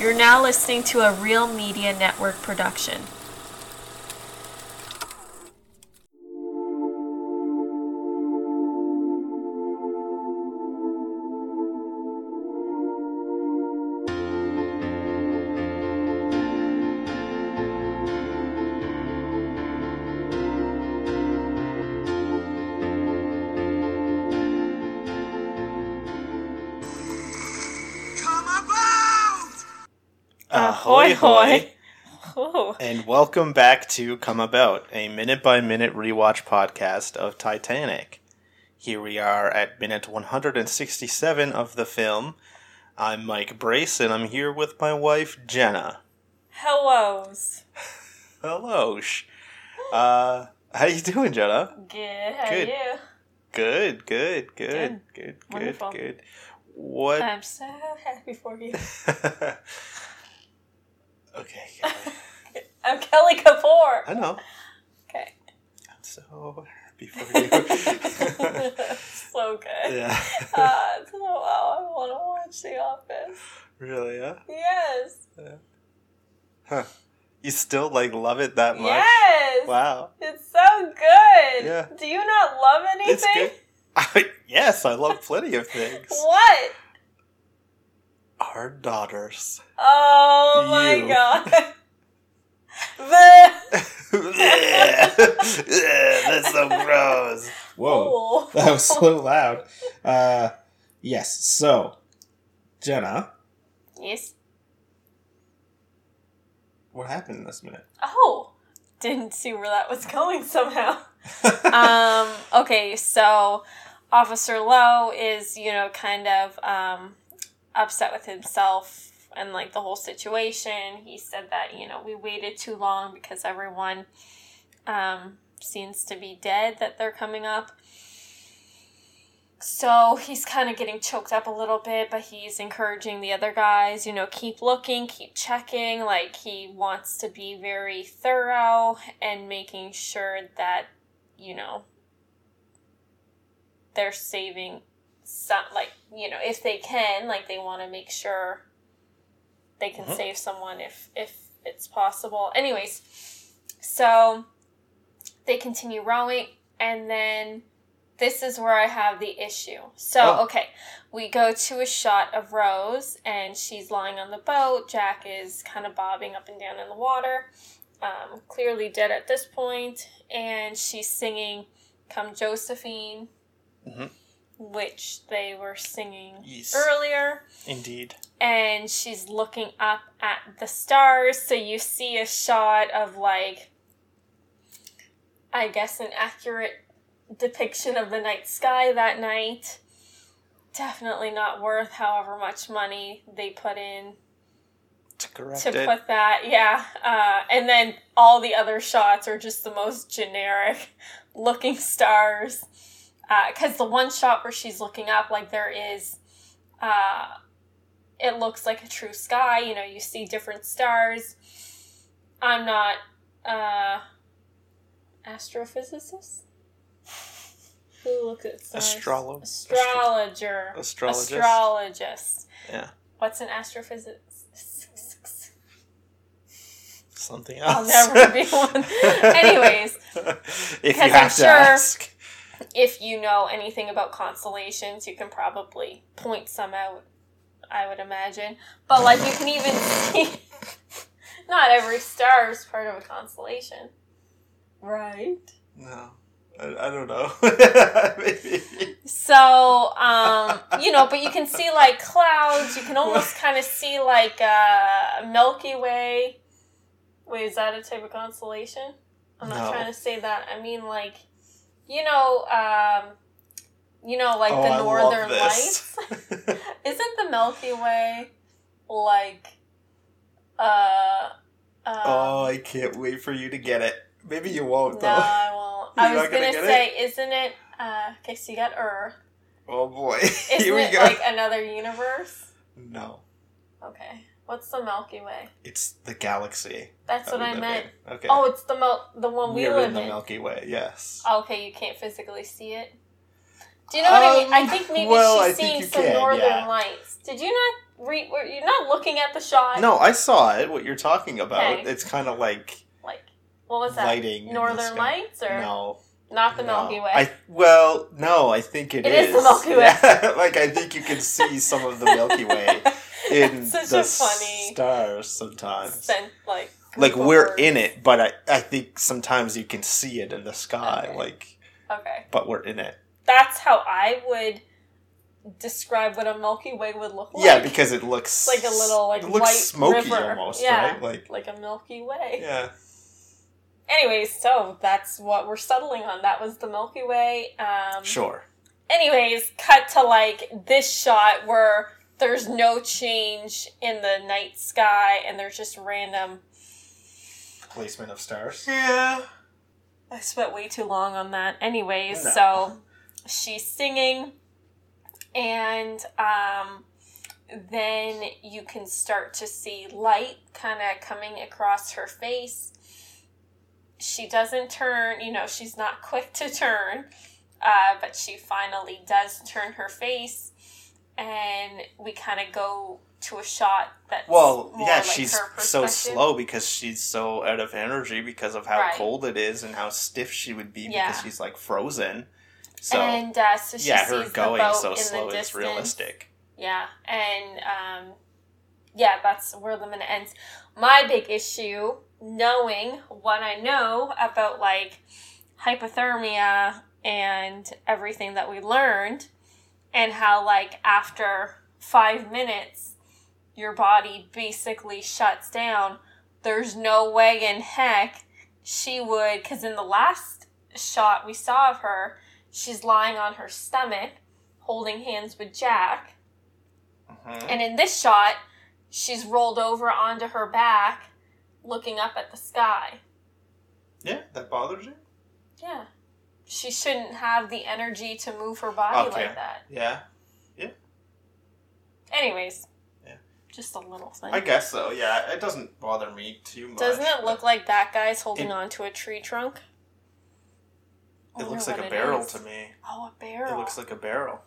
You're now listening to a Real Media Network production. Ahoy, hoy, Oh, and welcome back to Come About, a minute by minute rewatch podcast of Titanic. Here we are at minute 167 of the film. I'm Mike Brace, and I'm here with my wife, Jena. hellos. Hello. Uh, how you doing, Jena? Good. How Good. are you? Good, good, good, good, good, Wonderful. good. What? I'm so happy for you. okay, I'm Kelly Kapoor. I know. Okay. I'm so happy for you. so good. yeah. Uh, so, wow, I want to watch The Office. Really? Yeah. Yes. Yeah. Huh. You still like love it that much? Yes. Wow. It's so good. Yeah. Do you not love anything? It's good. I, yes, I love plenty of things. What? Our daughters. Oh my You. god. the That's so gross. Whoa, Oh. that was so loud. Uh, yes. So, Jena, Yes. what happened in this minute? Oh, didn't see where that was going somehow. um, okay, so Officer Lowe is, you know, kind of um, upset with himself and like the whole situation. He said that, you know, we waited too long because everyone um, seems to be dead that they're coming up. So he's kind of getting choked up a little bit, but he's encouraging the other guys, you know, keep looking, keep checking. Like he wants to be very thorough and making sure that, you know, they're saving some, like, you know, if they can, like they want to make sure they can Mhm. save someone if if it's possible. Anyways, so they continue rowing and then this is where I have the issue. So, Oh. okay, we go to a shot of Rose, and she's lying on the boat. Jack is kind of bobbing up and down in the water, um, clearly dead at this point, and she's singing Come Josephine, Mhm. Which they were singing Yes. earlier Indeed. and she's looking up at the stars. So you see a shot of like, I guess, an accurate depiction of the night sky that night. Definitely not worth however much money they put in To correct to put that. Yeah. Uh, and then all the other shots are just the most generic looking stars. Because the one shot where she's looking up, like there is, uh, it looks like a true sky. You know, you see different stars. I'm not uh, astrophysicist. Who looks at stars? Astrolo- Astrologer. Astrologist. Astrologist. Yeah. What's an astrophysicist? Something else. I'll never be one. Anyways, if you I'm have to sure- ask. If you know anything about constellations, you can probably point some out, I would imagine. But, like, you can even see not every star is part of a constellation. Right? No. I, I don't know. Maybe. So, um, you know, but you can see, like, clouds. You can almost kind of see, like, uh, Milky Way. Wait, is that a type of constellation? I'm not No. trying to say that. I mean, like, you know, um, you know, like Oh, the I Northern. Lights. Isn't the Milky Way like, uh, um, oh, I can't wait for you to get it. Maybe you won't no, though. I won't. You're I was gonna gonna, say, isn't it? Uh, okay, so you got Earth. Oh boy. Isn't Here we it go. like another universe? no. Okay, what's the Milky Way? It's the galaxy. That's that what I meant. in. Okay. Oh, it's the Mil- the one we We're live in the in. Milky Way, yes. Okay, you can't physically see it. Do you know what I mean? Um, I think maybe well, she's think seeing some can, northern yeah. lights. Did you not read? Were you not looking at the shot? No, I saw it. What you're talking about? Okay. It's kind of like Like, what was that? lighting. Northern. Lights or No, not the no. Milky Way? I well, no, I think It is the Milky Way. Yeah, like I think you can see some of the Milky Way in It's such the a funny stars sometimes. Spent like Like we're in it, but I, I think sometimes you can see it in the sky. Okay. Like, Okay, but we're in it. that's how I would describe what a Milky Way would look like. yeah, because it looks like a little like it looks white smoky river. almost, yeah, right? Like like a Milky Way. yeah. Anyways, so that's what we're settling on. That was the Milky Way. Um, Sure. anyways, cut to like this shot where there's no change in the night sky and there's just random. Placement of stars. Yeah. I spent way too long on that. Anyways, No. so she's singing and um then you can start to see light kind of coming across her face. She doesn't turn, you know, she's not quick to turn, uh, but she finally does turn her face, and we kind of go to a shot that Well, yeah, like she's so slow because she's so out of energy because of how Right. cold it is and how stiff she would be Yeah. because she's like frozen. So and uh, so she yeah, her going so slow is realistic. Yeah, and um, yeah, that's where the minute ends. My big issue, knowing what I know about like hypothermia and everything that we learned, and how like after five minutes, your body basically shuts down. There's no way in heck she would, because in the last shot we saw of her, she's lying on her stomach, holding hands with Jack. Mhm. And in this shot, she's rolled over onto her back, looking up at the sky. Yeah, that bothers you. Yeah. She shouldn't have the energy to move her body Okay. like that. Yeah, Yeah. Anyways. Yeah. Just a little thing. I guess so. Yeah, it doesn't bother me too much. Doesn't it look like that guy's holding It- onto a tree trunk? It looks like a barrel is. to me. Oh, a barrel. It looks like a barrel.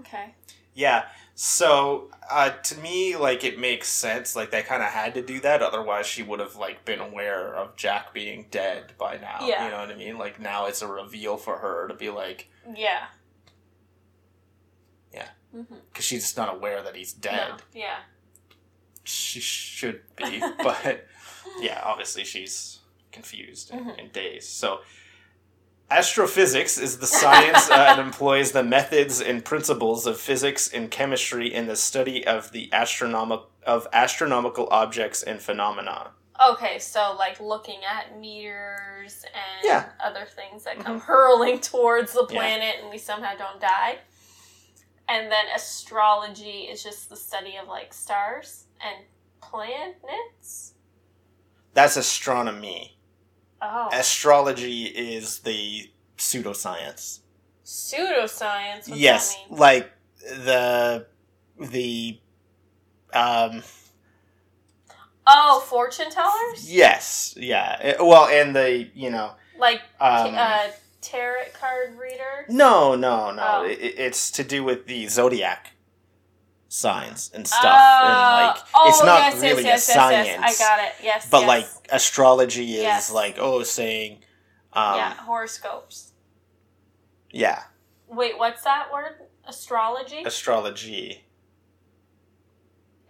Okay. Yeah. So uh, to me, like it makes sense. Like they kind of had to do that, otherwise she would have like been aware of Jack being dead by now. Yeah. You know what I mean? Like now it's a reveal for her to be like, Yeah. Yeah. Mm-hmm. because she's just not aware that he's dead. Yeah. She should be, but yeah, obviously she's confused and, Mhm. and dazed. So. Astrophysics is the science uh, that employs the methods and principles of physics and chemistry in the study of the astronomic of astronomical objects and phenomena. Okay, so like looking at meteors and Yeah. Mm-hmm. other things that come hurling towards the Yeah. planet and we somehow don't die. And then astrology is just the study of like stars and planets. That's astronomy. Oh. Astrology is the pseudoscience. Pseudoscience. What's yes, that mean? like the the um Oh, fortune tellers? yes, yeah. Eh, Well, and the you know Like um uh, tarot card reader. no, no, no. Oh. It, it's to do with the zodiac signs and stuff, Oh, and like oh, it's not yes, really yes, yes, a science. Yes, yes. I got it. Yes. but like astrology is like oh saying um yeah, horoscopes. yeah Wait, what's that word? Astrology? astrology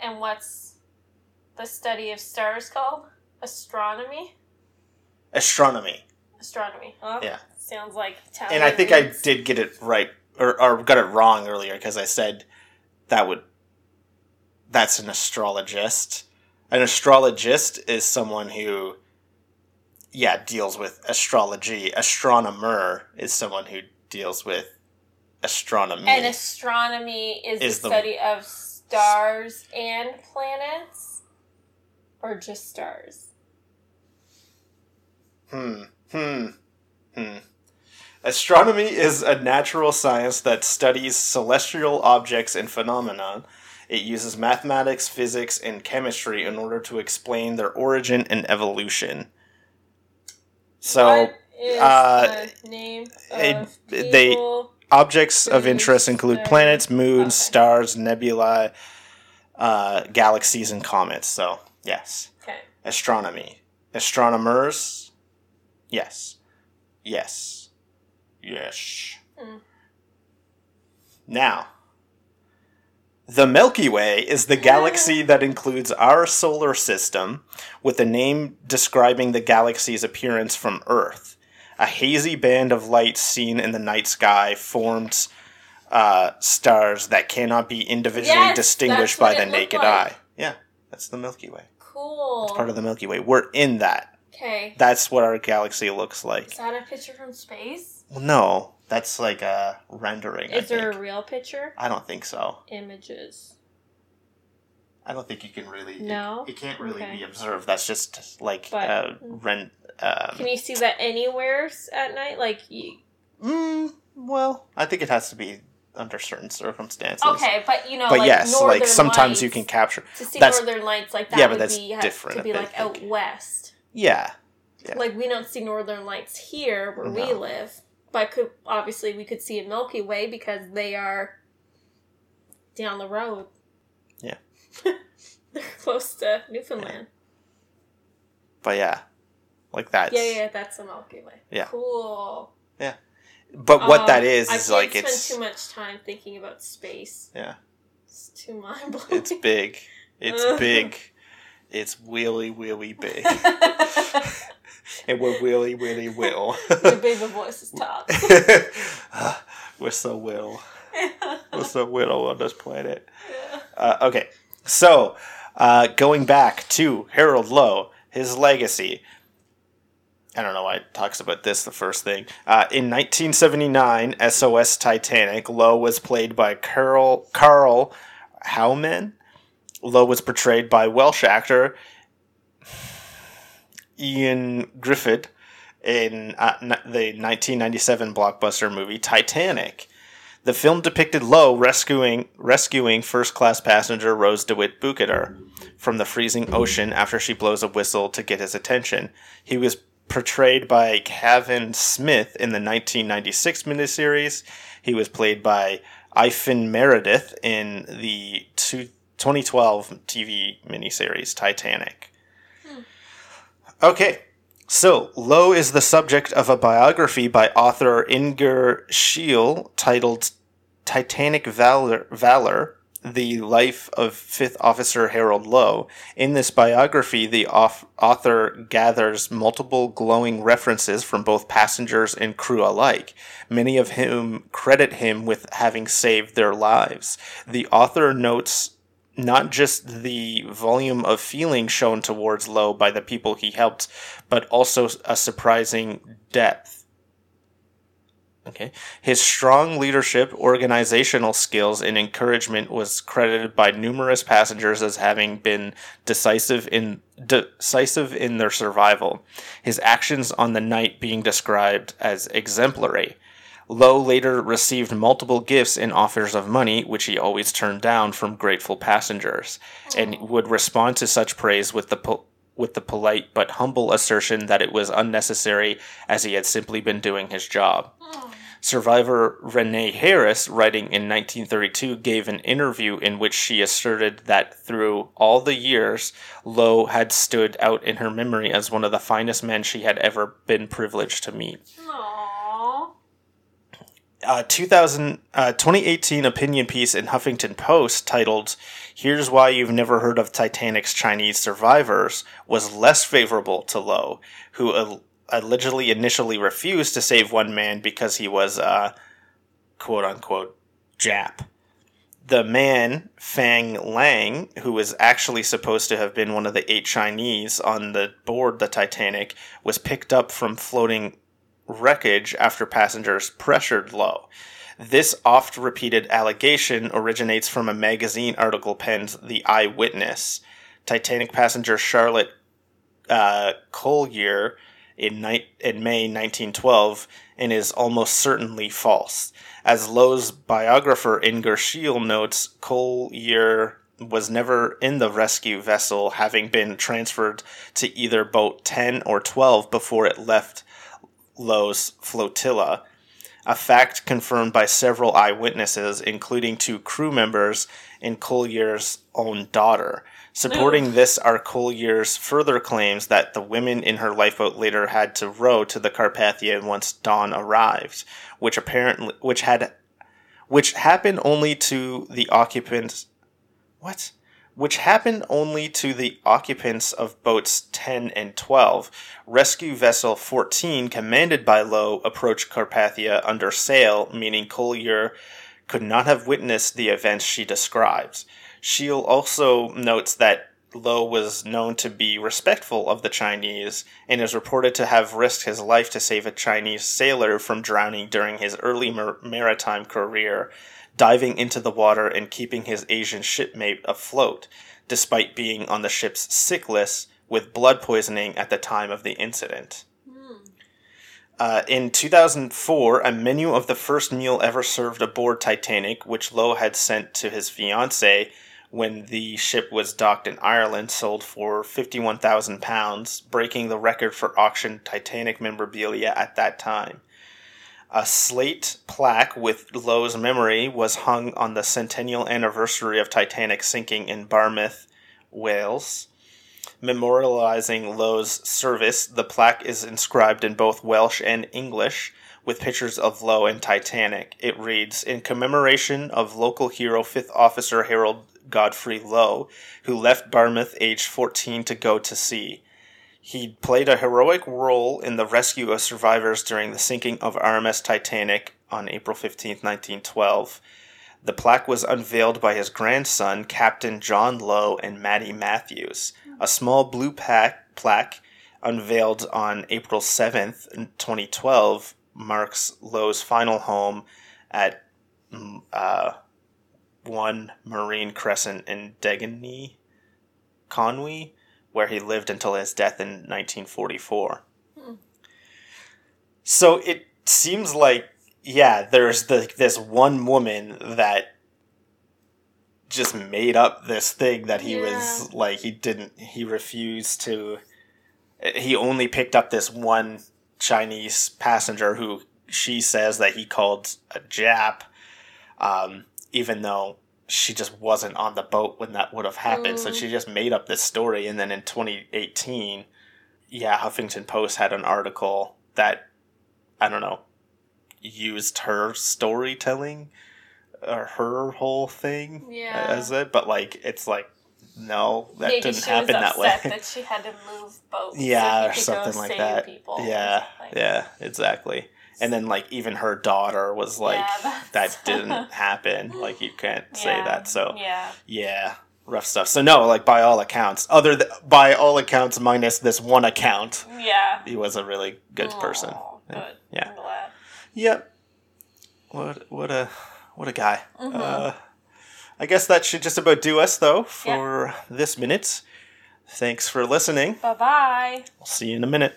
and what's the study of stars called? Astronomy? astronomy Astronomy. Well, Yeah. Sounds like Italian and i think i did get it right or, or got it wrong earlier because i said that would that's an astrologist an astrologist is someone who yeah deals with astrology astronomer is someone who deals with astronomy And astronomy is, Is the the- study of stars and planets? Or just stars? Hmm. Hmm. Hmm. Astronomy is a natural science that studies celestial objects and phenomena. It uses mathematics, physics, and chemistry in order to explain their origin and evolution. So, uh, the name it- they- objects of interest include planets, moons, Okay. stars, nebulae, uh, galaxies, and comets. So, yes. Okay. Astronomy. Astronomers. Yes. Yes. Yes. Hmm. Now, the Milky Way is the galaxy that includes our solar system, with a name describing the galaxy's appearance from Earth. A hazy band of light seen in the night sky forms uh, stars that cannot be individually Yes, distinguished by the naked like. eye. Yeah, that's the Milky Way. Cool. It's part of the Milky Way. We're in that. okay. That's what our galaxy looks like. Is that a picture from space? Well, no, that's like a rendering. I Is there a real picture? I don't think so. Images. I don't think you can really. No? it, it can't really Okay. be observed. That's just like But- uh, rent. Um, Can you see that anywhere at night? Like, you... mm, well, I think it has to be under certain circumstances. okay, but you know, But like yes, northern like sometimes you can capture. to see that's- northern lights like that. Yeah, but would that's be, different to be like out west. Yeah, Yeah. Like we don't see northern lights here where we live, but could obviously we could see a Milky Way because they are down the road. Yeah. They're close to Newfoundland. but yeah, like that. Yeah, yeah, that's the Milky Way. Yeah. Cool. Yeah. But what Um, that is is like spend it's too much time thinking about space. yeah, It's too mind blowing. it's big, it's big, it's really really big, and we're really really will. My baby voice is top. we're so will. We're so little on this planet. Uh, okay, so uh, going back to Harold Lowe, his legacy. I don't know why it talks about this the first thing. Uh, in 1979, SOS Titanic, Lowe was played by Carl, Karl Howman. Lowe was portrayed by Welsh actor Ioan Gruffudd in uh, the 1997 blockbuster movie Titanic. The film depicted Lowe rescuing rescuing first class passenger Rose DeWitt Bukater from the freezing ocean after she blows a whistle to get his attention. He was portrayed by Kevin Smith in the 1996 miniseries. He was played by Ifan Meredith in the two, 2012 TV miniseries Titanic. Hmm. Okay, so, Lowe is the subject of a biography by author Inger Sheil titled Titanic Valor, Valor The Life of Fifth Officer Harold Lowe. In this biography, the auth- author gathers multiple glowing references from both passengers and crew alike, many of whom credit him with having saved their lives. The author notes not just the volume of feeling shown towards Lowe by the people he helped, but also a surprising depth. Okay. His strong leadership, organizational skills, and encouragement was credited by numerous passengers as having been decisive in decisive in their survival. His actions on the night being described as exemplary. Lowe later received multiple gifts and offers of money, which he always turned down from grateful passengers, and oh. would respond to such praise with the po- with the polite but humble assertion that it was unnecessary, as he had simply been doing his job. Oh. Survivor Renee Harris, writing in 1932, gave an interview in which she asserted that through all the years, Lowe had stood out in her memory as one of the finest men she had ever been privileged to meet Aww. Uh, 2000, uh, 2018 opinion piece in Huffington Post titled Here's Why You've Never Heard of Titanic's Chinese Survivors was less favorable to Lowe, who al- allegedly initially refused to save one man because he was, uh, quote unquote, Jap. The man, Fang Lang, who was actually supposed to have been one of the eight Chinese on the board the Titanic, was picked up from floating wreckage after passengers pressured Lowe. This oft repeated allegation originates from a magazine article penned The Eyewitness. Titanic passenger Charlotte uh, Collyer in, ni- in May 1912 and is almost certainly false. As Lowe's biographer Inger Sheil notes, Collyer was never in the rescue vessel, having been transferred to either boat 10 or 12 before it left Lowe's flotilla. a fact confirmed by several eyewitnesses, including two crew members and Collyer's own daughter. Supporting this are Collyer's further claims that the women in her lifeboat later had to row to the Carpathia once dawn arrived, which apparently which had which happened only to the occupants what? Which happened only to the occupants of boats 10 and 12. Rescue vessel 14, commanded by Lowe, approached Carpathia under sail, meaning Collyer could not have witnessed the events she describes. Sheil also notes that Lowe was known to be respectful of the Chinese and is reported to have risked his life to save a Chinese sailor from drowning during his early mar- maritime career diving into the water and keeping his Asian shipmate afloat, despite being on the ship's sick list with blood poisoning at the time of the incident. Uh, in 2004, a menu of the first meal ever served aboard Titanic, which Lowe had sent to his fiancee when the ship was docked in Ireland, sold for £51,000, breaking the record for auction Titanic memorabilia at that time. A slate plaque with Lowe's memory was hung on the centennial anniversary of Titanic sinking in Barmouth, Wales. Memorializing Lowe's service, the plaque is inscribed in both Welsh and English with pictures of Lowe and Titanic. It reads In commemoration of local hero 5th Officer Harold Godfrey Lowe, who left Barmouth aged 14 to go to sea. He played a heroic role in the rescue of survivors during the sinking of RMS Titanic on April 15, 1912. The plaque was unveiled by his grandson, Captain John Lowe and Mattie Matthews. A small blue pack, plaque unveiled on April 7th, 2012, marks Lowe's final home at mm, uh, 1 Marine Crescent in Deganwy, Conwy where he lived until his death in 1944. So it seems like, yeah, there's the, this one woman that just made up this thing that he was like, he didn't, he refused to, he only picked up this one Chinese passenger who she says that he called a Jap, um, even though she just wasn't on the boat when that would have happened. So mm. she just made up this story. And then in 2018, yeah, Huffington Post had an article that, I don't know, used her storytelling or her whole thing Yeah. as it. But like, it's like, no, that Maybe didn't happen that way. that she had to move boats. yeah, he or something like that. Yeah, Like, yeah, exactly. And then like even her daughter was like, Yeah, that didn't happen. Like you can't say that. So yeah, yeah, rough stuff. So no, like by all accounts, other th- by all accounts minus this one account, yeah. he was a really good person. Good. Yeah. Yep. What what a what a guy. Mm-hmm. Uh, I guess that should just about do us though for this minute. Thanks for listening. Bye bye. We'll see you in a minute.